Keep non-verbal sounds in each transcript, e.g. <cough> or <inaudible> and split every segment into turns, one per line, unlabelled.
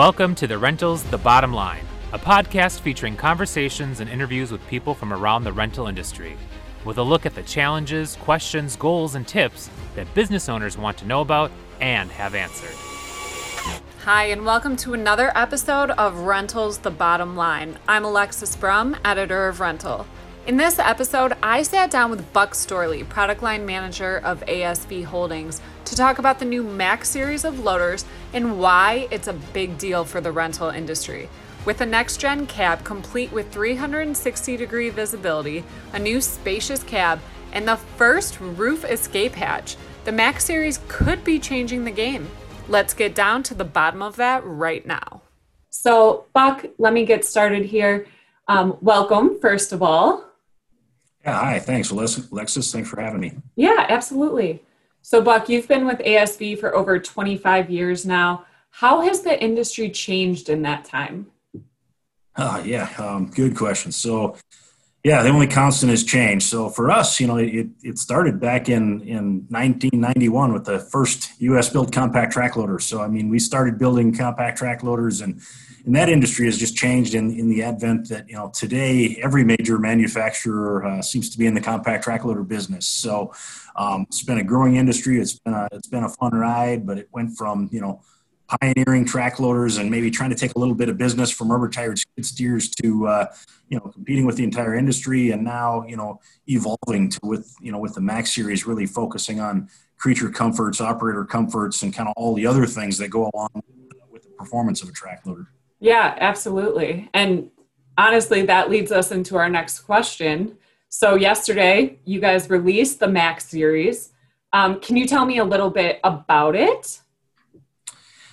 Welcome to the Rentals The Bottom Line, a podcast featuring conversations and interviews with people from around the rental industry, with a look at the challenges, questions, goals, and tips that business owners want to know about and have answered.
Hi, and welcome to another episode of Rentals The Bottom Line. I'm Alexis Brum, editor of Rental. In this episode, I sat down with Buck Storley, product line manager of ASV Holdings, to talk about the new Max series of loaders and why it's a big deal for the rental industry. With a next gen cab complete with 360 degree visibility, a new spacious cab, and the first roof escape hatch, the Max series could be changing the game. Let's get down to the bottom of that right now. So, Buck, let me get started here. Um, welcome, first of all.
Yeah, hi. Thanks, Alexis. Thanks for having me.
Yeah, absolutely. So, Buck, you've been with ASV for over 25 years now. How has the industry changed in that time?
Uh, yeah, um, good question. So, yeah, the only constant is change. So for us, you know, it, it started back in, in 1991 with the first U.S. built compact track loader. So I mean, we started building compact track loaders, and and that industry has just changed in in the advent that you know today every major manufacturer uh, seems to be in the compact track loader business. So um, it's been a growing industry. It's been a it's been a fun ride, but it went from you know pioneering track loaders and maybe trying to take a little bit of business from rubber tired skid steers to uh, you know competing with the entire industry and now you know evolving to with you know with the max series really focusing on creature comforts operator comforts and kind of all the other things that go along with the performance of a track loader
yeah absolutely. And honestly that leads us into our next question. So yesterday you guys released the max series. Um, can you tell me a little bit about it?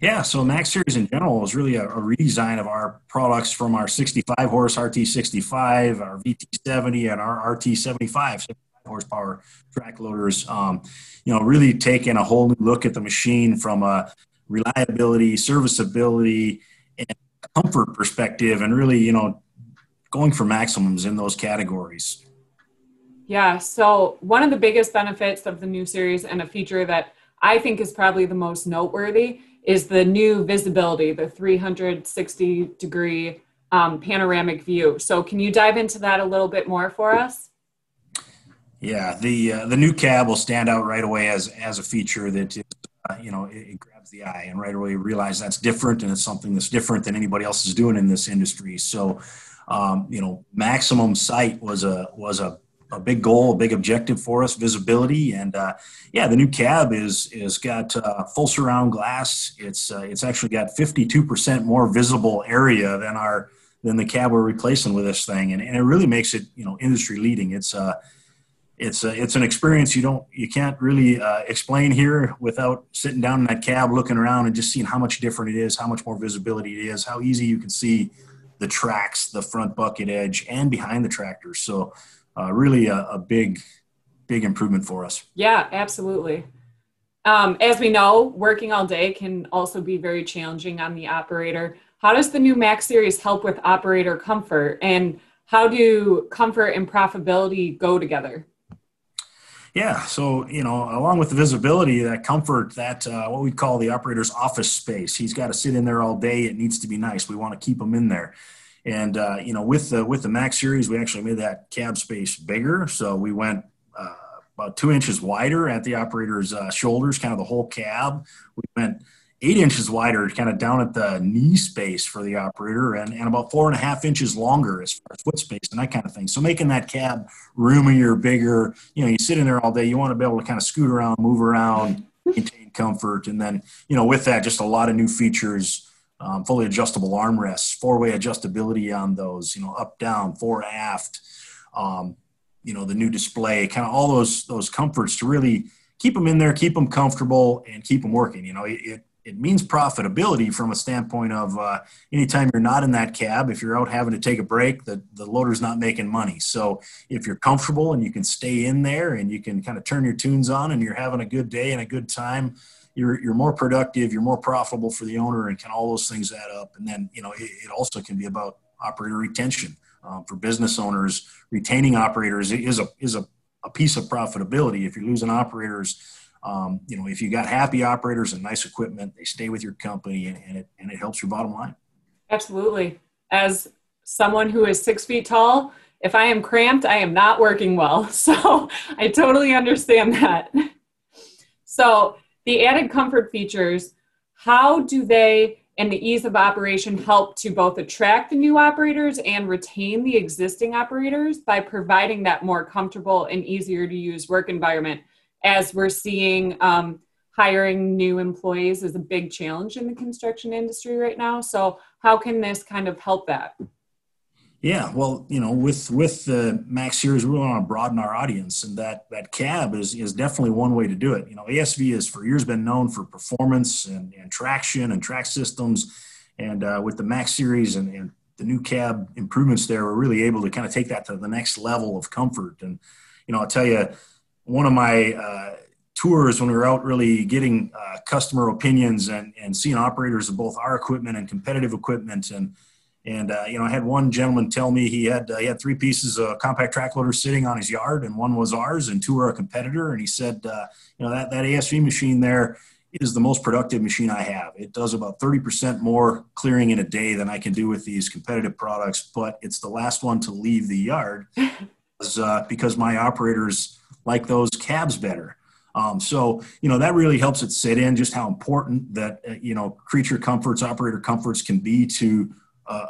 Yeah, so Max Series in general is really a, a redesign of our products from our 65 horse RT65, our VT70, and our RT75 horsepower track loaders. Um, you know, really taking a whole new look at the machine from a reliability, serviceability, and comfort perspective, and really, you know, going for maximums in those categories.
Yeah, so one of the biggest benefits of the new series and a feature that I think is probably the most noteworthy is the new visibility, the 360 degree um, panoramic view. So, can you dive into that a little bit more for us?
Yeah, the uh, the new cab will stand out right away as as a feature that uh, you know it, it, the eye, and right away realize that's different, and it's something that's different than anybody else is doing in this industry. So, um, you know, maximum sight was a was a a big goal, a big objective for us, visibility, and uh, yeah, the new cab is is got uh, full surround glass. It's uh, it's actually got 52% more visible area than our than the cab we're replacing with this thing, and, and it really makes it you know industry leading. It's uh it's a, it's an experience you don't you can't really uh, explain here without sitting down in that cab, looking around, and just seeing how much different it is, how much more visibility it is, how easy you can see the tracks, the front bucket edge, and behind the tractor. So uh, really a, a, big, big improvement for us.
Yeah, absolutely. Um, as we know, working all day can also be very challenging on the operator. How does the new Max Series help with operator comfort, and how do comfort and profitability go together?
Yeah, so you know, along with the visibility, that comfort, that uh, what we call the operator's office space. He's got to sit in there all day. It needs to be nice. We want to keep him in there. And uh, you know, with the with the Max series, we actually made that cab space bigger. So we went uh, about two inches wider at the operator's uh, shoulders, kind of the whole cab. We went eight inches wider, kind of down at the knee space for the operator, and, and about four and a half inches longer as far as foot space and that kind of thing. So making that cab roomier, bigger. You know, you sit in there all day, you want to be able to kind of scoot around, move around, maintain comfort, and then you know, with that, just a lot of new features um, fully adjustable armrests, four-way adjustability on those, you know, up, down, fore, aft, um, you know, the new display, kind of all those those comforts to really keep them in there, keep them comfortable, and keep them working. You know, it it means profitability from a standpoint of uh, anytime you're not in that cab, if you're out having to take a break, the, the loader's not making money. So if you're comfortable and you can stay in there and you can kind of turn your tunes on and you're having a good day and a good time, you're you're more productive, you're more profitable for the owner, and can all those things add up. And then you know it, it also can be about operator retention um, for business owners. Retaining operators is a is a, a piece of profitability. If you're losing operators, um, you know, if you got happy operators and nice equipment, they stay with your company and, and, it, and it helps your bottom line.
Absolutely. As someone who is six feet tall, if I am cramped, I am not working well. <laughs> So I totally understand that. So the added comfort features, how do they and the ease of operation help to both attract the new operators and retain the existing operators by providing that more comfortable and easier to use work environment as we're seeing um, hiring new employees is a big challenge in the construction industry right now so how can this kind of help that
yeah, well, you know, with with the Max series, we want to broaden our audience, and that that cab is is definitely one way to do it. You know, ASV has for years been known for performance and, and traction and track systems, and uh, with the Max series and, and the new cab improvements there, we're really able to kind of take that to the next level of comfort. And you know, I'll tell you, one of my uh, tours when we were out really getting uh, customer opinions and and seeing operators of both our equipment and competitive equipment and and uh, you know, I had one gentleman tell me he had uh, he had three pieces of compact track loader sitting on his yard, and one was ours, and two are a competitor. And he said, uh, you know, that that ASV machine there is the most productive machine I have. It does about 30% more clearing in a day than I can do with these competitive products, but it's the last one to leave the yard <laughs> uh, because my operators like those cabs better. Um, so, you know, that really helps it sit in just how important that, uh, you know, creature comforts, operator comforts can be to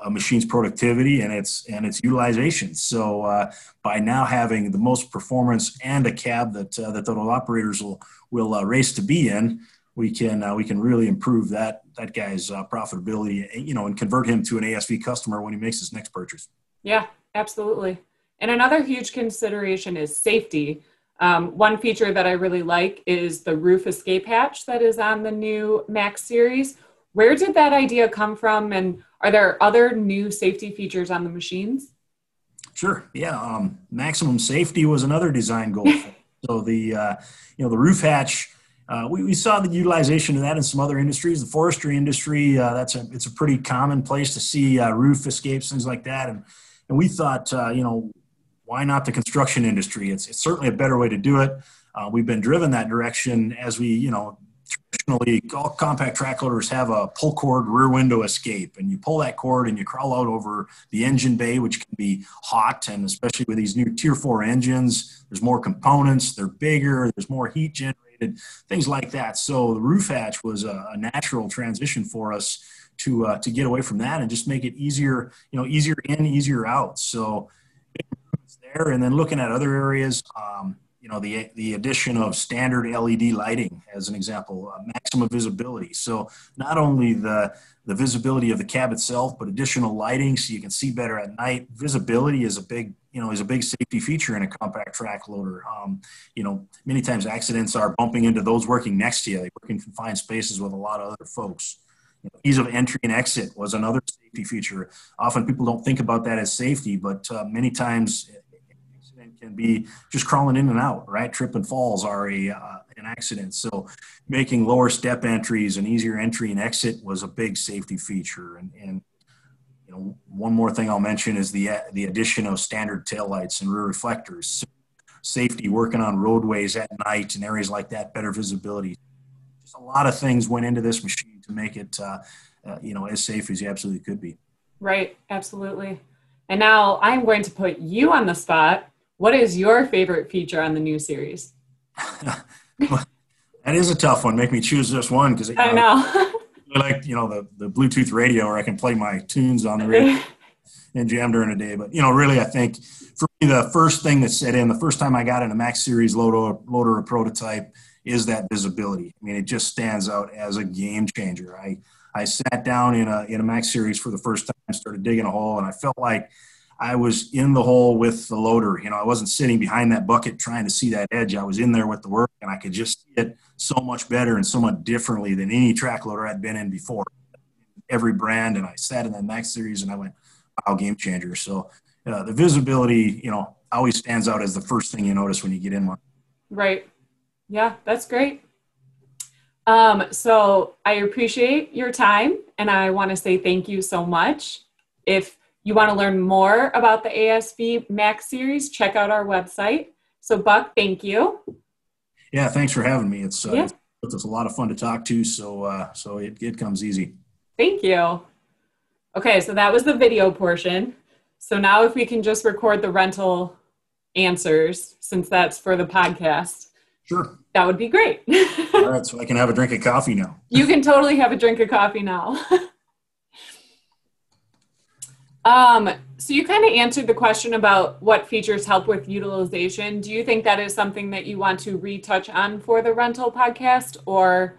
a machine's productivity and its and its utilization. So uh, by now having the most performance and a cab that uh, that those operators will will uh, race to be in, we can uh, we can really improve that that guy's uh, profitability. You know, and convert him to an ASV customer when he makes his next purchase.
Yeah, absolutely. And another huge consideration is safety. Um, one feature that I really like is the roof escape hatch that is on the new Max series. Where did that idea come from, and are there other new safety features on the machines?
Sure. Yeah. Um, maximum safety was another design goal. <laughs> so the uh, you know the roof hatch. Uh, we, we saw the utilization of that in some other industries. The forestry industry, uh, that's a it's a pretty common place to see uh, roof escapes, things like that. And and we thought, uh, you know, why not the construction industry? It's it's certainly a better way to do it. Uh, we've been driven that direction as we, you know, traditionally all compact track loaders have a pull cord rear window escape and you pull that cord and you crawl out over the engine bay which can be hot and especially with these new tier 4 engines there's more components they're bigger there's more heat generated things like that so the roof hatch was a, a natural transition for us to uh, to get away from that and just make it easier you know easier in easier out so there and then looking at other areas um, you know the the addition of standard LED lighting as an example, uh, maximum visibility. So not only the the visibility of the cab itself, but additional lighting so you can see better at night. Visibility is a big you know is a big safety feature in a compact track loader. Um, you know many times accidents are bumping into those working next to you. They work in confined spaces with a lot of other folks. You know, ease of entry and exit was another safety feature. Often people don't think about that as safety, but uh, many times can be just crawling in and out, right? Trip and falls are a uh, an accident. So making lower step entries and easier entry and exit was a big safety feature. And, and you know, one more thing I'll mention is the the addition of standard taillights and rear reflectors. So safety working on roadways at night and areas like that, better visibility. Just a lot of things went into this machine to make it, uh, uh, you know, as safe as you absolutely could be.
Right, absolutely. And now I'm going to put you on the spot what is your favorite feature on the new series? <laughs>
that is a tough one. Make me choose just one because
I uh, know.
like you know the the Bluetooth radio, where I can play my tunes on the radio <laughs> and jam during the day. But you know, really, I think for me, the first thing that set in the first time I got in a Max Series loader, loader or prototype is that visibility. I mean, it just stands out as a game changer. I I sat down in a in a Max Series for the first time, started digging a hole, and I felt like I was in the hole with the loader. You know, I wasn't sitting behind that bucket trying to see that edge. I was in there with the work, and I could just see it so much better and so much differently than any track loader I'd been in before. Every brand, and I sat in that Max Series, and I went, "Wow, game changer!" So uh, the visibility, you know, always stands out as the first thing you notice when you get in one.
Right. Yeah, that's great. Um, so I appreciate your time, and I want to say thank you so much. If you want to learn more about the ASV Max series, check out our website. So, Buck, thank you.
Yeah, thanks for having me. It's, uh, yeah. it's, a lot of fun to talk to, so uh, so it, it comes easy.
Thank you. Okay, so that was the video portion. So now if we can just record the rental answers, since that's for the podcast.
Sure.
That would be great. <laughs>
All right, so I can have a drink of coffee now.
You can totally have a drink of coffee now. <laughs> um, so you kind of answered the question about what features help with utilization. Do you think that is something that you want to retouch on for the rental podcast or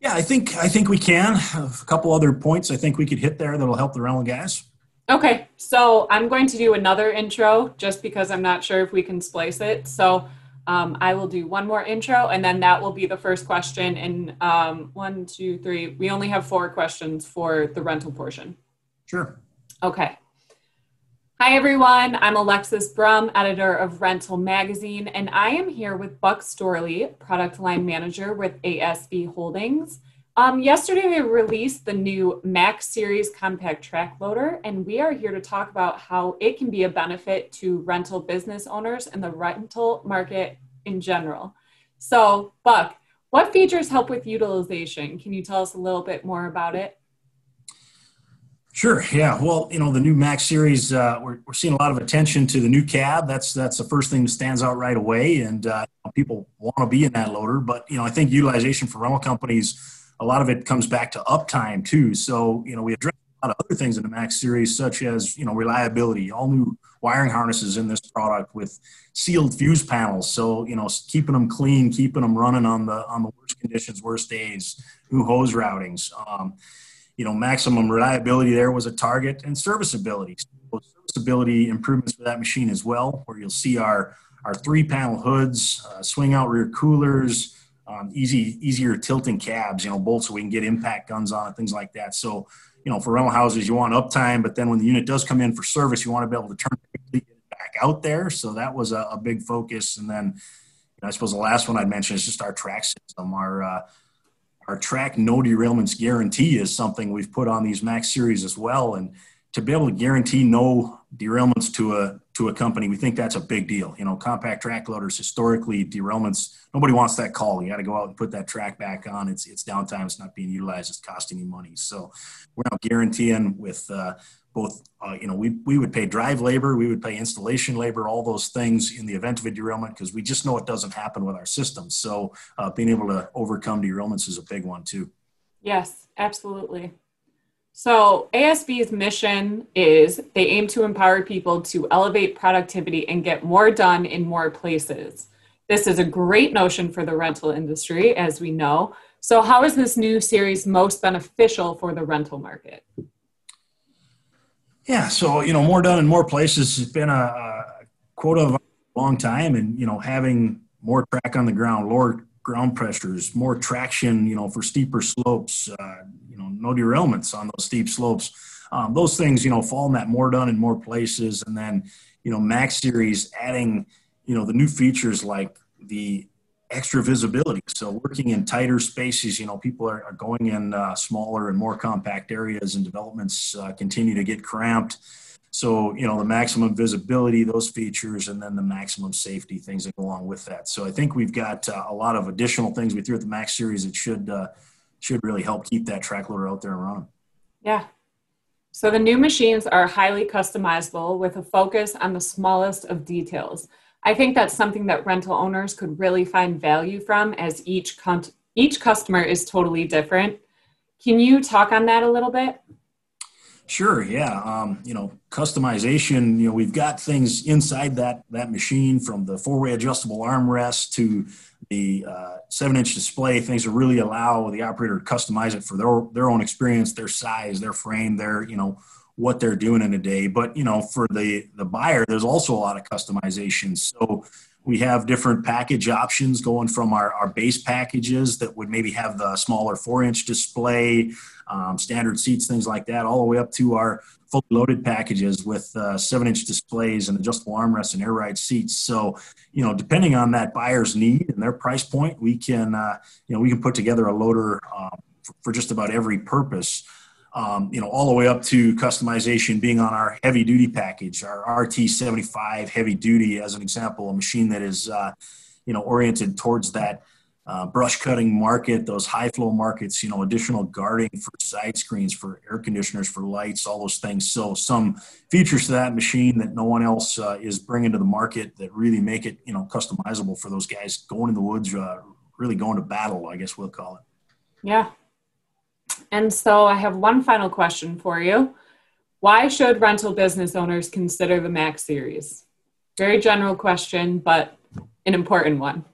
yeah, I think I think we can. A couple other points I think we could hit there that'll help the rental guys.
Okay, so I'm going to do another intro just because I'm not sure if we can splice it. So um, I will do one more intro and then that will be the first question. And um, one, two, three, we only have four questions for the rental portion.
Sure.
Okay. Hi, everyone. I'm Alexis Brum, editor of Rental Magazine, and I am here with Buck Storley, product line manager with ASV Holdings. Um, yesterday, we released the new Max Series compact track loader, and we are here to talk about how it can be a benefit to rental business owners and the rental market in general. So, Buck, what features help with utilization? Can you tell us a little bit more about it?
Sure. Yeah. Well, you know, the new Max series, uh, we're, we're seeing a lot of attention to the new cab. That's that's the first thing that stands out right away, and uh, people want to be in that loader. But you know, I think utilization for rental companies, a lot of it comes back to uptime too. So you know, we address a lot of other things in the Max series, such as you know reliability, all new wiring harnesses in this product with sealed fuse panels. So you know, keeping them clean, keeping them running on the on the worst conditions, worst days. New hose routings. Um, you know, maximum reliability there was a target and serviceability. So serviceability improvements for that machine as well, where you'll see our, our three panel hoods, uh, swing out rear coolers, um, easy, easier tilting cabs, you know, bolts so we can get impact guns on it, things like that. So, you know, for rental houses, you want uptime, but then when the unit does come in for service, you want to be able to turn it back out there. So that was a, a big focus. And then, you know, I suppose the last one I'd mention is just our track system. Our, uh, our track no derailments guarantee is something we've put on these max series as well. And to be able to guarantee no derailments to a to a company we think that's a big deal you know compact track loaders historically derailments nobody wants that call you got to go out and put that track back on it's it's downtime it's not being utilized it's costing you money so we're now guaranteeing with uh, both, uh, you know, we, we would pay drive labor, we would pay installation labor, all those things in the event of a derailment because we just know it doesn't happen with our systems. So uh, being able to overcome derailments is a big one too.
Yes, absolutely. So ASV's mission is they aim to empower people to elevate productivity and get more done in more places. This is a great notion for the rental industry, as we know. So, how is this new series most beneficial for the rental market?
Yeah, so you know, more done in more places has been a, a quota of a long time, and you know, having more track on the ground, lower ground pressures, more traction, you know, for steeper slopes, uh, no derailments on those steep slopes. Um, those things, you know, fall in that more done in more places, and then you know, Max Series adding, you know, the new features like the extra visibility. So working in tighter spaces, you know, people are, are going in uh, smaller and more compact areas, and developments uh, continue to get cramped. So you know, the maximum visibility, those features, and then the maximum safety things that go along with that. So I think we've got uh, a lot of additional things we threw at the Max series that should uh, should really help keep that track loader out there and running.
Yeah. So the new machines are highly customizable with a focus on the smallest of details. I think that's something that rental owners could really find value from as each con- each customer is totally different. Can you talk on that a little bit?
Sure. Yeah. Um, you know, customization. You know, we've got things inside that that machine from the four-way adjustable armrest to the uh, seven-inch display. Things that really allow the operator to customize it for their their own experience, their size, their frame, their you know what they're doing in a day. But you know, for the the buyer, there's also a lot of customization. So we have different package options going from our, our base packages that would maybe have the smaller four inch display, um, standard seats, things like that, all the way up to our fully loaded packages with uh, seven inch displays and adjustable armrests and air ride seats. So, you know, depending on that buyer's need and their price point, we can, uh, you know, we can put together a loader um, for, for just about every purpose um, you know, all the way up to customization being on our heavy duty package, our RT75 heavy duty, as an example, a machine that is, uh, you know, oriented towards that uh, brush cutting market, those high flow markets, you know, additional guarding for side screens, for air conditioners, for lights, all those things. So some features to that machine that no one else uh, is bringing to the market that really make it, you know, customizable for those guys going in the woods, uh, really going to battle, I guess we'll call it.
Yeah. And so I have one final question for you. Why should rental business owners consider the Max series? Very general question, but an important one.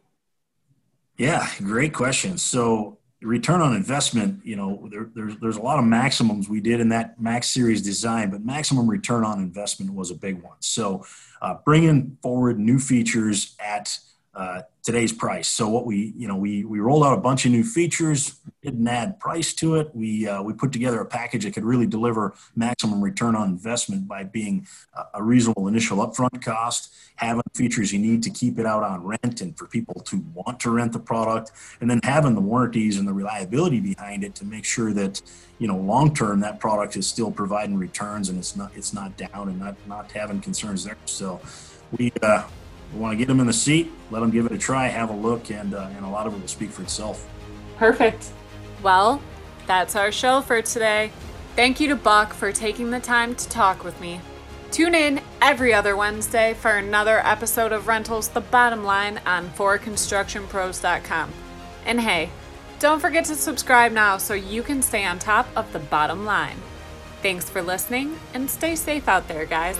Yeah, great question. So return on investment, you know, there, there's there's a lot of maximums we did in that Max Series design, but maximum return on investment was a big one. So uh, bringing forward new features at uh, today's price. So what we, you know, we we rolled out a bunch of new features, didn't add price to it. We uh, we put together a package that could really deliver maximum return on investment by being a reasonable initial upfront cost, having features you need to keep it out on rent and for people to want to rent the product, and then having the warranties and the reliability behind it to make sure that you know long term that product is still providing returns and it's not it's not down and not not having concerns there. So we uh, we want to get them in the seat, let them give it a try, have a look, and, uh, and a lot of it will speak for itself.
Perfect. Well, that's our show for today. Thank you to Buck for taking the time to talk with me. Tune in every other Wednesday for another episode of Rentals The Bottom Line on 4constructionpros.com. And hey, don't forget to subscribe now so you can stay on top of the bottom line. Thanks for listening and stay safe out there, guys.